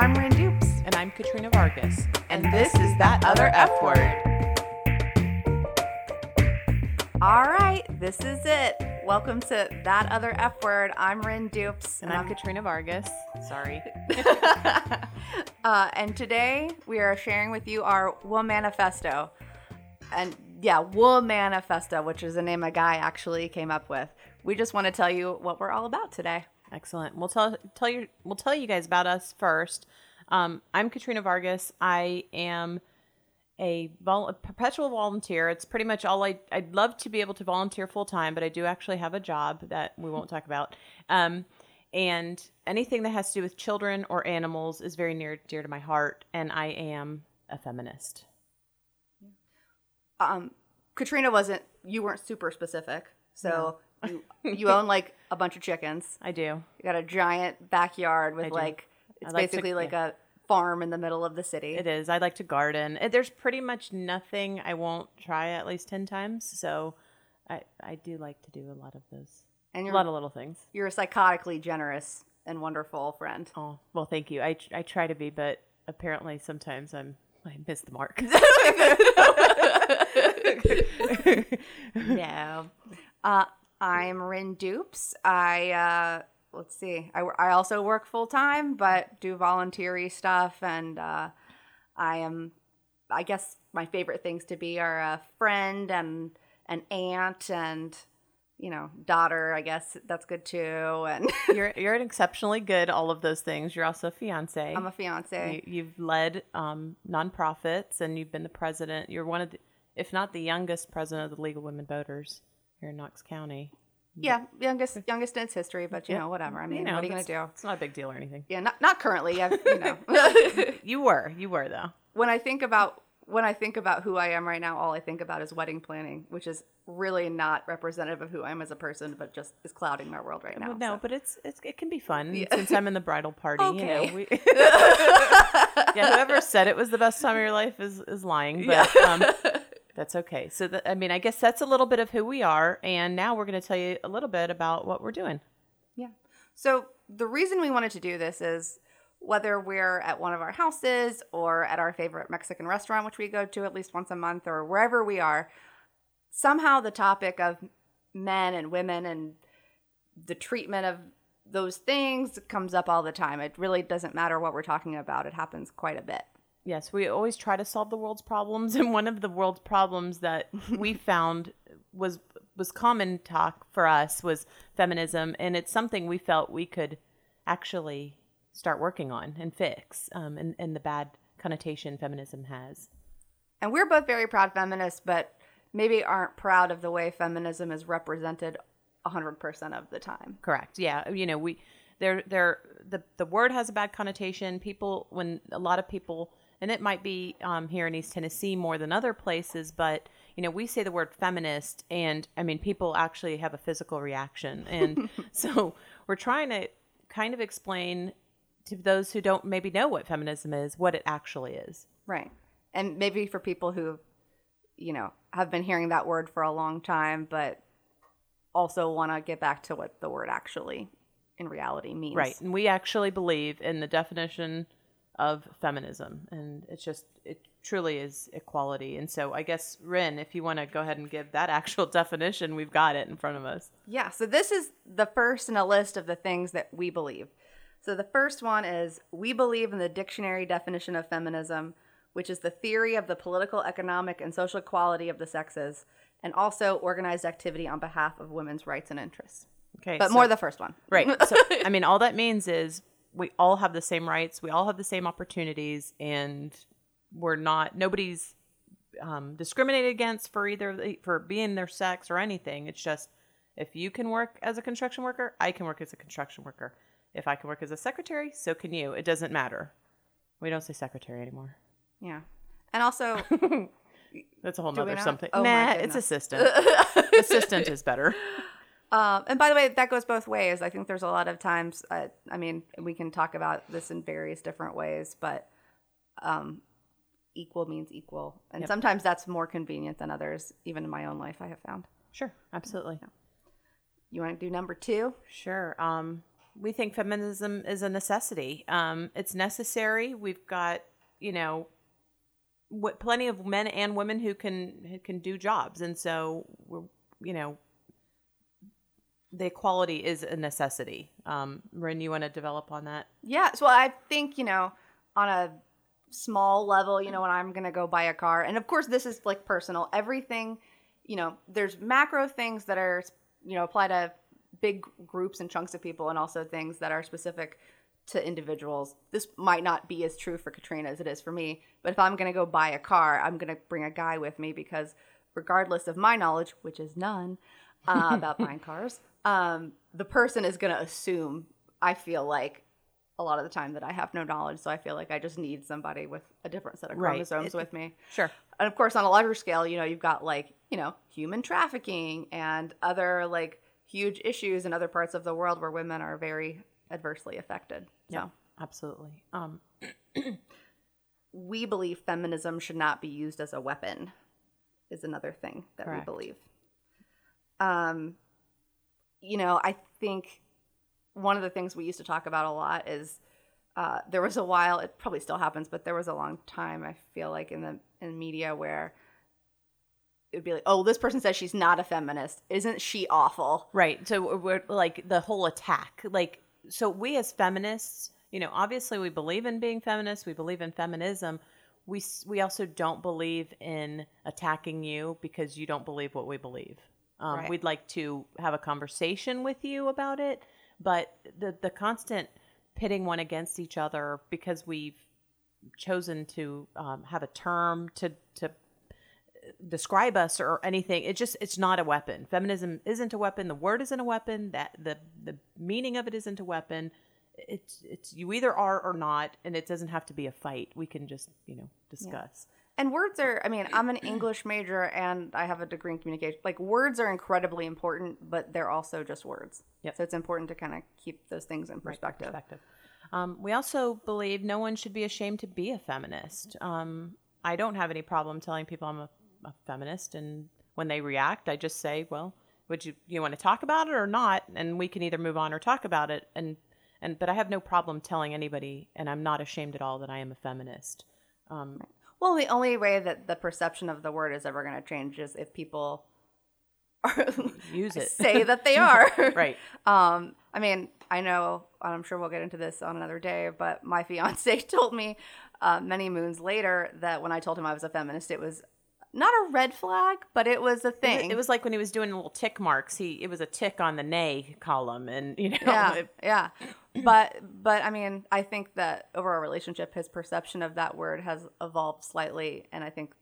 I'm Rin Dupes. And I'm Katrina Vargas. And this is That Other F Word. All right, this is it. Welcome to That Other F Word. I'm Rin Dupes. And I'm Katrina Vargas. Sorry. uh, and today we are sharing with you our Wool Manifesto. And yeah, Wool Manifesto, which is a name a guy actually came up with. We just want to tell you what we're all about today. Excellent. We'll tell tell you we'll tell you guys about us first. Um, I'm Katrina Vargas. I am a, vol- a perpetual volunteer. It's pretty much all I. I'd love to be able to volunteer full time, but I do actually have a job that we won't talk about. Um, and anything that has to do with children or animals is very near dear to my heart. And I am a feminist. Um, Katrina wasn't. You weren't super specific, so you, you own like a bunch of chickens. I do. You got a giant backyard with like it's like to- basically like yeah. a farm in the middle of the city. It is. I like to garden. There's pretty much nothing I won't try at least 10 times. So I, I do like to do a lot of those. and A lot of little things. you're a psychotically generous and wonderful friend. Oh, well, thank you. I, I try to be, but apparently sometimes I'm, I miss the mark. no. Uh, I'm Rin Dupes. I uh, let's see. I, I also work full time, but do volunteery stuff, and uh, I am. I guess my favorite things to be are a friend and an aunt and you know daughter. I guess that's good too. And you're, you're an exceptionally good, all of those things. You're also a fiance. I'm a fiance. you, you've led um, nonprofits and you've been the president. You're one of the, if not the youngest president of the League of Women Voters here in Knox County. yeah, youngest youngest in its history, but you Yeah. know whatever. I mean, You know, what are you gonna do? It's not a big deal or anything. Yeah, not not currently. I've, you know. You were, you were though. when I think about when I think about who I am right now, all I think about is wedding planning, which is really not representative of who I am as a person, but just is clouding my world right now. Well, no, so. but it's, it's it can be fun since I'm in the bridal party. You Okay. know, we, yeah. Whoever said it was the best time of your life is is lying, but um, that's okay. So that, I mean, I guess that's a little bit of who we are, and now we're going to tell you a little bit about what we're doing. Yeah. So the reason we wanted to do this is whether we're at one of our houses or at our favorite Mexican restaurant, which we go to at least once a month, or wherever we are, somehow the topic of men and women and the treatment of those things comes up all the time. It really doesn't matter what we're talking about, it happens quite a bit. Yes, we always try to solve the world's problems, and one of the world's problems that we found was was common talk for us was feminism, and it's something we felt we could actually start working on and fix, um, and, and the bad connotation feminism has. And we're both very proud feminists, but maybe aren't proud of the way feminism is represented 100% of the time. Correct. Yeah. You know, we there there the the word has a bad connotation. People when a lot of people and it might be um, here in East Tennessee more than other places, but you know, we say the word feminist, and I mean, people actually have a physical reaction, and so we're trying to kind of explain to those who don't maybe know what feminism is what it actually is. Right. And maybe for people who, you know, have been hearing that word for a long time, but also want to get back to what the word actually in reality means. Right. And we actually believe in the definition of feminism. And it's just, it truly is equality. And so I guess, Rin, if you want to go ahead and give that actual definition, we've got it in front of us. Yeah. So this is the first in a list of the things that we believe. So the first one is we believe in the dictionary definition of feminism, which is the theory of the political, economic, and social equality of the sexes, and also organized activity on behalf of women's rights and interests. Okay. But so- more the first one. Right. So, I mean, all that means is we all have the same rights, we all have the same opportunities, and we're not, nobody's um, discriminated against for either, the- for being their sex or anything. It's just, if you can work as a construction worker, I can work as a construction worker. If I can work as a secretary, so can you. It doesn't matter. We don't say secretary anymore. Yeah. And also, That's a whole nother something. Oh nah, it's assistant. assistant is better. Um, and by the way, that goes both ways. I think there's a lot of times. Uh, I mean, we can talk about this in various different ways, but um, equal means equal, and Yep. sometimes that's more convenient than others. Even in my own life, I have found. Sure, absolutely. You want to do number two? Sure. Um, we think feminism is a necessity. Um, it's necessary. We've got you know what plenty of men and women who can who can do jobs, and so we're you know the equality is a necessity. Um, Rin, you want to develop on that? Yeah. So I think, you know, on a small level, you know, when I'm going to go buy a car, and of course, this is like personal, everything, you know, there's macro things that are, you know, apply to big groups and chunks of people, and also things that are specific to individuals. This might not be as true for Katrina as it is for me, but if I'm going to go buy a car, I'm going to bring a guy with me because, regardless of my knowledge, which is none, uh, about buying cars, um, the person is going to assume, I feel like, a lot of the time that I have no knowledge. So I feel like I just need somebody with a different set of Right. chromosomes It- with me. Sure. And of course, on a larger scale, you know, you've got like, you know, human trafficking and other like huge issues in other parts of the world where women are very adversely affected. So Yeah. Absolutely. Um, we believe feminism should not be used as a weapon is another thing that Correct. we believe um you know i think one of the things we used to talk about a lot is uh, there was a while it probably still happens but there was a long time i feel like in the in media where it would be like oh this person says she's not a feminist isn't she awful Right. So we're, like the whole attack. Like, so we as feminists, you know, obviously we believe in being feminists. We believe in feminism. We we also don't believe in attacking you because you don't believe what we believe. Um, Right. We'd like to have a conversation with you about it, but the the constant pitting one against each other because we've chosen to um, have a term to to describe us or anything it just it's not a weapon. Feminism isn't a weapon. The word isn't a weapon. That the the meaning of it isn't a weapon. It's it's you either are or not and it doesn't have to be a fight. We can just you know discuss And words are, I mean, I'm an English major and I have a degree in communication. Like, words are incredibly important, but they're also just words. Yep. So it's important to kind of keep those things in perspective. perspective um, we also believe no one should be ashamed to be a feminist um, i don't have any problem telling people i'm a, a feminist and when they react i just say well would you you want to talk about it or not and we can either move on or talk about it and and but i have no problem telling anybody and i'm not ashamed at all that i am a feminist um, Well, the only way that the perception of the word is ever going to change is if people are, use it say that they are. right Um, I mean, I know, I'm sure we'll get into this on another day, but my fiance told me uh, many moons later that when I told him I was a feminist, it was not a red flag, but it was a thing. it was like when he was doing little tick marks he it was a tick on the nay column and you know yeah, it- yeah. But but I mean, I think that over our relationship, his perception of that word has evolved slightly, and I think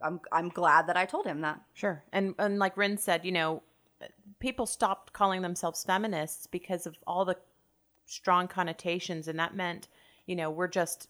I'm I'm glad that I told him that. Sure. And and like Rin said, you know, people stopped calling themselves feminists because of all the strong connotations and that meant, you know, we're just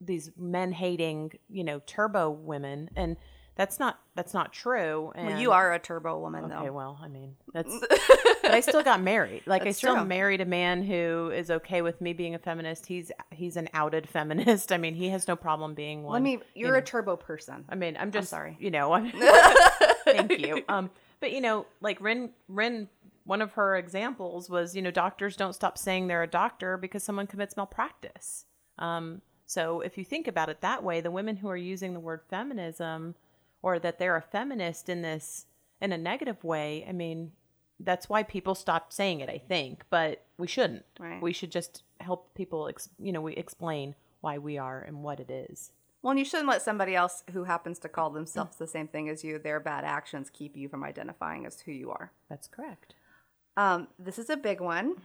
these men hating, you know, turbo women and that's not that's not true. And Well, you are a turbo woman, Okay, though. Okay, well, I mean, that's but I still got married. Like I still true. married a man who is okay with me being a feminist. He's he's an outed feminist. I mean, he has no problem being one. Let me. you You're know. a turbo person. I mean, I'm just sorry. You know, I'm, thank you. Um, but you know, like Rin, Rin, one of her examples was, you know, doctors don't stop saying they're a doctor because someone commits malpractice. Um, so if you think about it that way, the women who are using the word feminism or that they're a feminist in this in a negative way, I mean, that's why people stopped saying it. I think, but we shouldn't. Right. We should just help people, ex- you know, we explain why we are and what it is. Well, and you shouldn't let somebody else who happens to call themselves the same thing as you, their bad actions, keep you from identifying as who you are. That's correct. Um, this is a big one.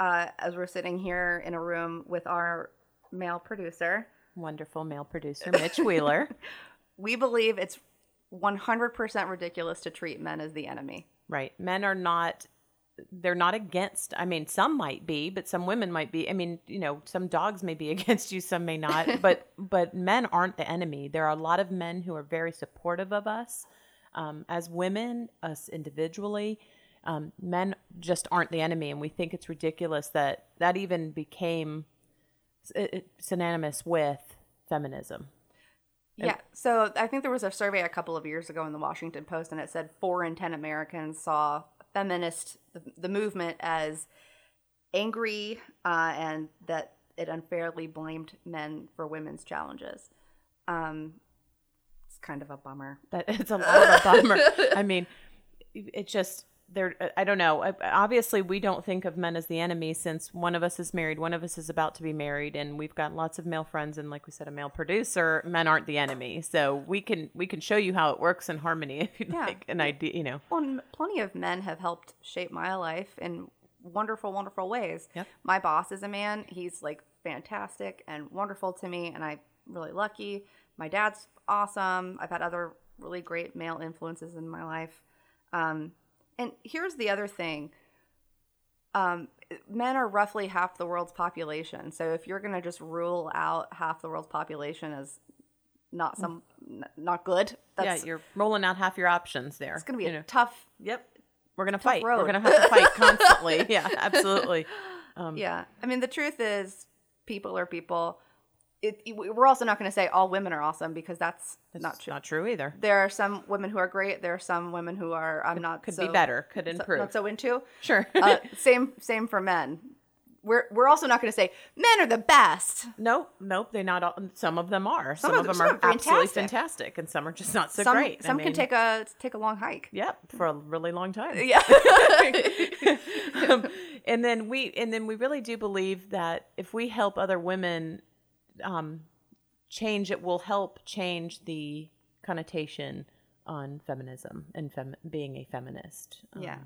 Uh, as we're sitting here in a room with our male producer, wonderful male producer Mitch Wheeler. we believe it's 100% ridiculous to treat men as the enemy. right. Men are not they're not against. I mean, some might be, but some women might be. I mean, you know, some dogs may be against you, some may not, but but men aren't the enemy. There are a lot of men who are very supportive of us um, as women, us individually. Um, men just aren't the enemy, and we think it's ridiculous that that even became synonymous with feminism. Yeah. So I think there was a survey a couple of years ago in the Washington Post, and it said four in 10 Americans saw feminist, the, the movement, as angry uh, and that it unfairly blamed men for women's challenges. Um, it's kind of a bummer. That it's a lot of a bummer. I mean, it just there. I don't know. Obviously, we don't think of men as the enemy since one of us is married, one of us is about to be married, and we've got lots of male friends, and like we said, a male producer. Men aren't the enemy, so we can we can show you how it works in harmony if you'd Yeah. like an idea. You know, Well, plenty of men have helped shape my life in wonderful, wonderful ways. Yep. My boss is a man. He's like fantastic and wonderful to me, and I'm really lucky. My dad's awesome. I've had other really great male influences in my life. Um, and here's the other thing um, men are roughly half the world's population. So if you're going to just rule out half the world's population as not some n- not good, that's yeah, you're rolling out half your options there. it's going to be you a know. tough Yep, we're gonna fight. road. We're gonna have to fight constantly. yeah, absolutely. Um, Yeah. I mean, the truth is, people are people. It, it- we're also not going to say all women are awesome because that's not true. not true either. There are some women who are great. There are some women who are I'm not Could so, be better. Could so- improve. not so into. sure. Uh, same same for men. We're we're also not going to say men are the best. Nope, nope. They're not all. Some of them are. Some, of of them- some are are absolutely fantastic. fantastic, and some are just not so some great. I some can take a take a long hike. Yep, for a really long time. Yeah. um, and then we and then we really do believe that if we help other women um, change, it will help change the connotation on feminism and fem- being a feminist. Um, yeah.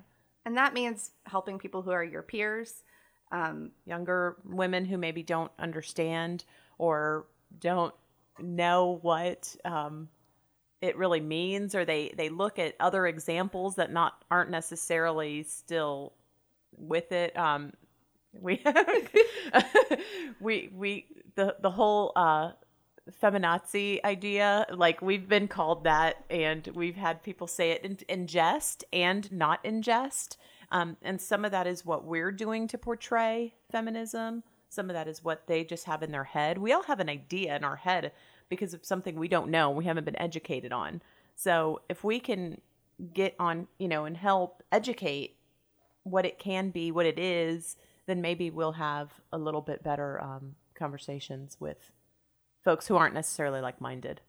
And that means helping people who are your peers. Um, younger women who maybe don't understand or don't know what um, it really means, or they they look at other examples that not aren't necessarily still with it. Um, we we we the the whole uh, feminazi idea, like we've been called that, and we've had people say it in, in jest and not in jest. Um, and some of that is what we're doing to portray feminism. Some of that is what they just have in their head. We all have an idea in our head because of something we don't know, we haven't been educated on. So if we can get on, you know, and help educate what it can be, what it is, then maybe we'll have a little bit better um, conversations with folks who aren't necessarily like minded.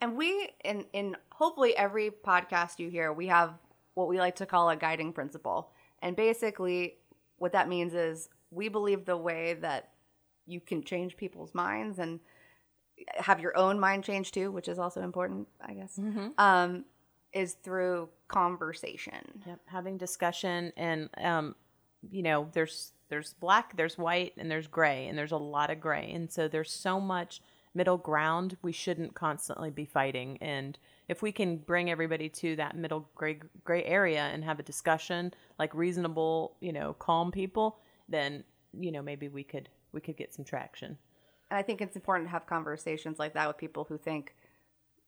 And we, in in hopefully every podcast you hear, we have what we like to call a guiding principle. And basically, what that means is we believe the way that you can change people's minds and have your own mind change too, which is also important, I guess, um, is through conversation. Yep, having discussion and um, you know, there's there's black, there's white, and there's gray, and there's a lot of gray, and so there's so much middle ground. We shouldn't constantly be fighting, and if we can bring everybody to that middle gray gray area and have a discussion, like reasonable, you know, calm people, then you know maybe we could we could get some traction. And I think it's important to have conversations like that with people who think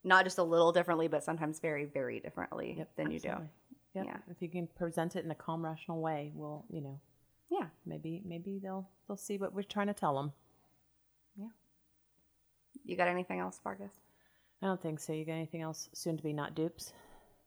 not just a little differently, but sometimes very, very differently than you do. Yep. Yeah. If you can present it in a calm, rational way, we'll you know Yeah. maybe maybe they'll they'll see what we're trying to tell them. Yeah. You got anything else, Vargas? I don't think so. You got anything else soon to be not dupes?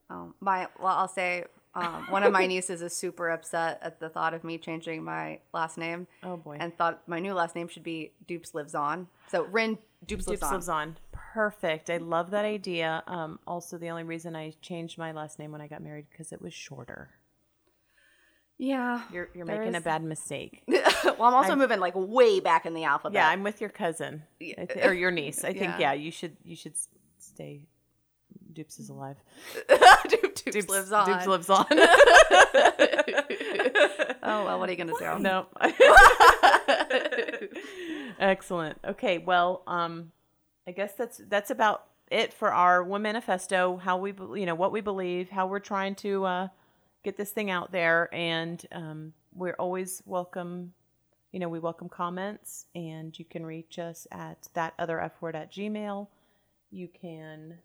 Um, my well, I'll say um, one of my nieces is super upset at the thought of me changing my last name. Oh, boy. And thought my new last name should be Dupes Lives On. So Rin Dupes, Dupes Lives On. lives on. Perfect. I love that idea. Um, also, the only reason I changed my last name when I got married because it was shorter. Yeah. You're you're making a bad mistake. well, I'm also moving like way back in the alphabet. yeah, I'm with your cousin I thi- or your niece. I think Yeah. yeah, you should you should stay. Dupes is alive. Dupes, Dupes Lives On. Dupes lives on. oh well, what are you gonna do? No. Excellent. Okay, well, um I guess that's that's about it for our manifesto. how we you know, what we believe, how we're trying to uh get this thing out there and um we're always welcome you know, we welcome comments and you can reach us at that other F word at Gmail. You can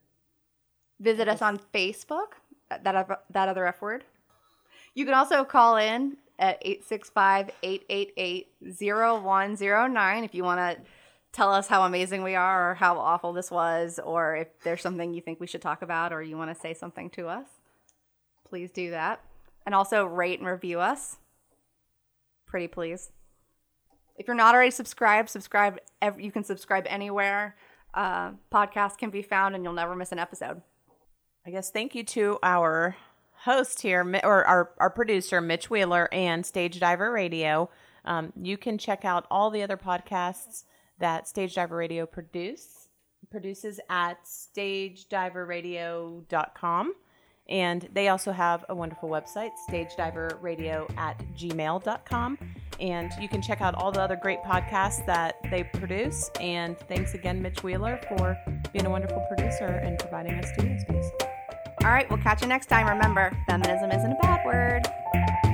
Visit us on Facebook. That that other F word. You can also call in at 865-888-0109 if you want to tell us how amazing we are or how awful this was or if there's something you think we should talk about or you want to say something to us. Please do that. And also rate and review us. Pretty please. If you're not already subscribed, subscribe. You can subscribe anywhere. Uh, podcast can be found, and you'll never miss an episode. I guess thank you to our host here, or our, our producer, Mitch Wheeler, and Stage Diver Radio. Um, you can check out all the other podcasts that Stage Diver Radio produce produces at stagediverradio.com. And they also have a wonderful website, stagediverradio at gmail.com. And you can check out all the other great podcasts that they produce. And thanks again, Mitch Wheeler, for being a wonderful producer and providing us studio space. All right, we'll catch you next time. Remember, feminism isn't a bad word.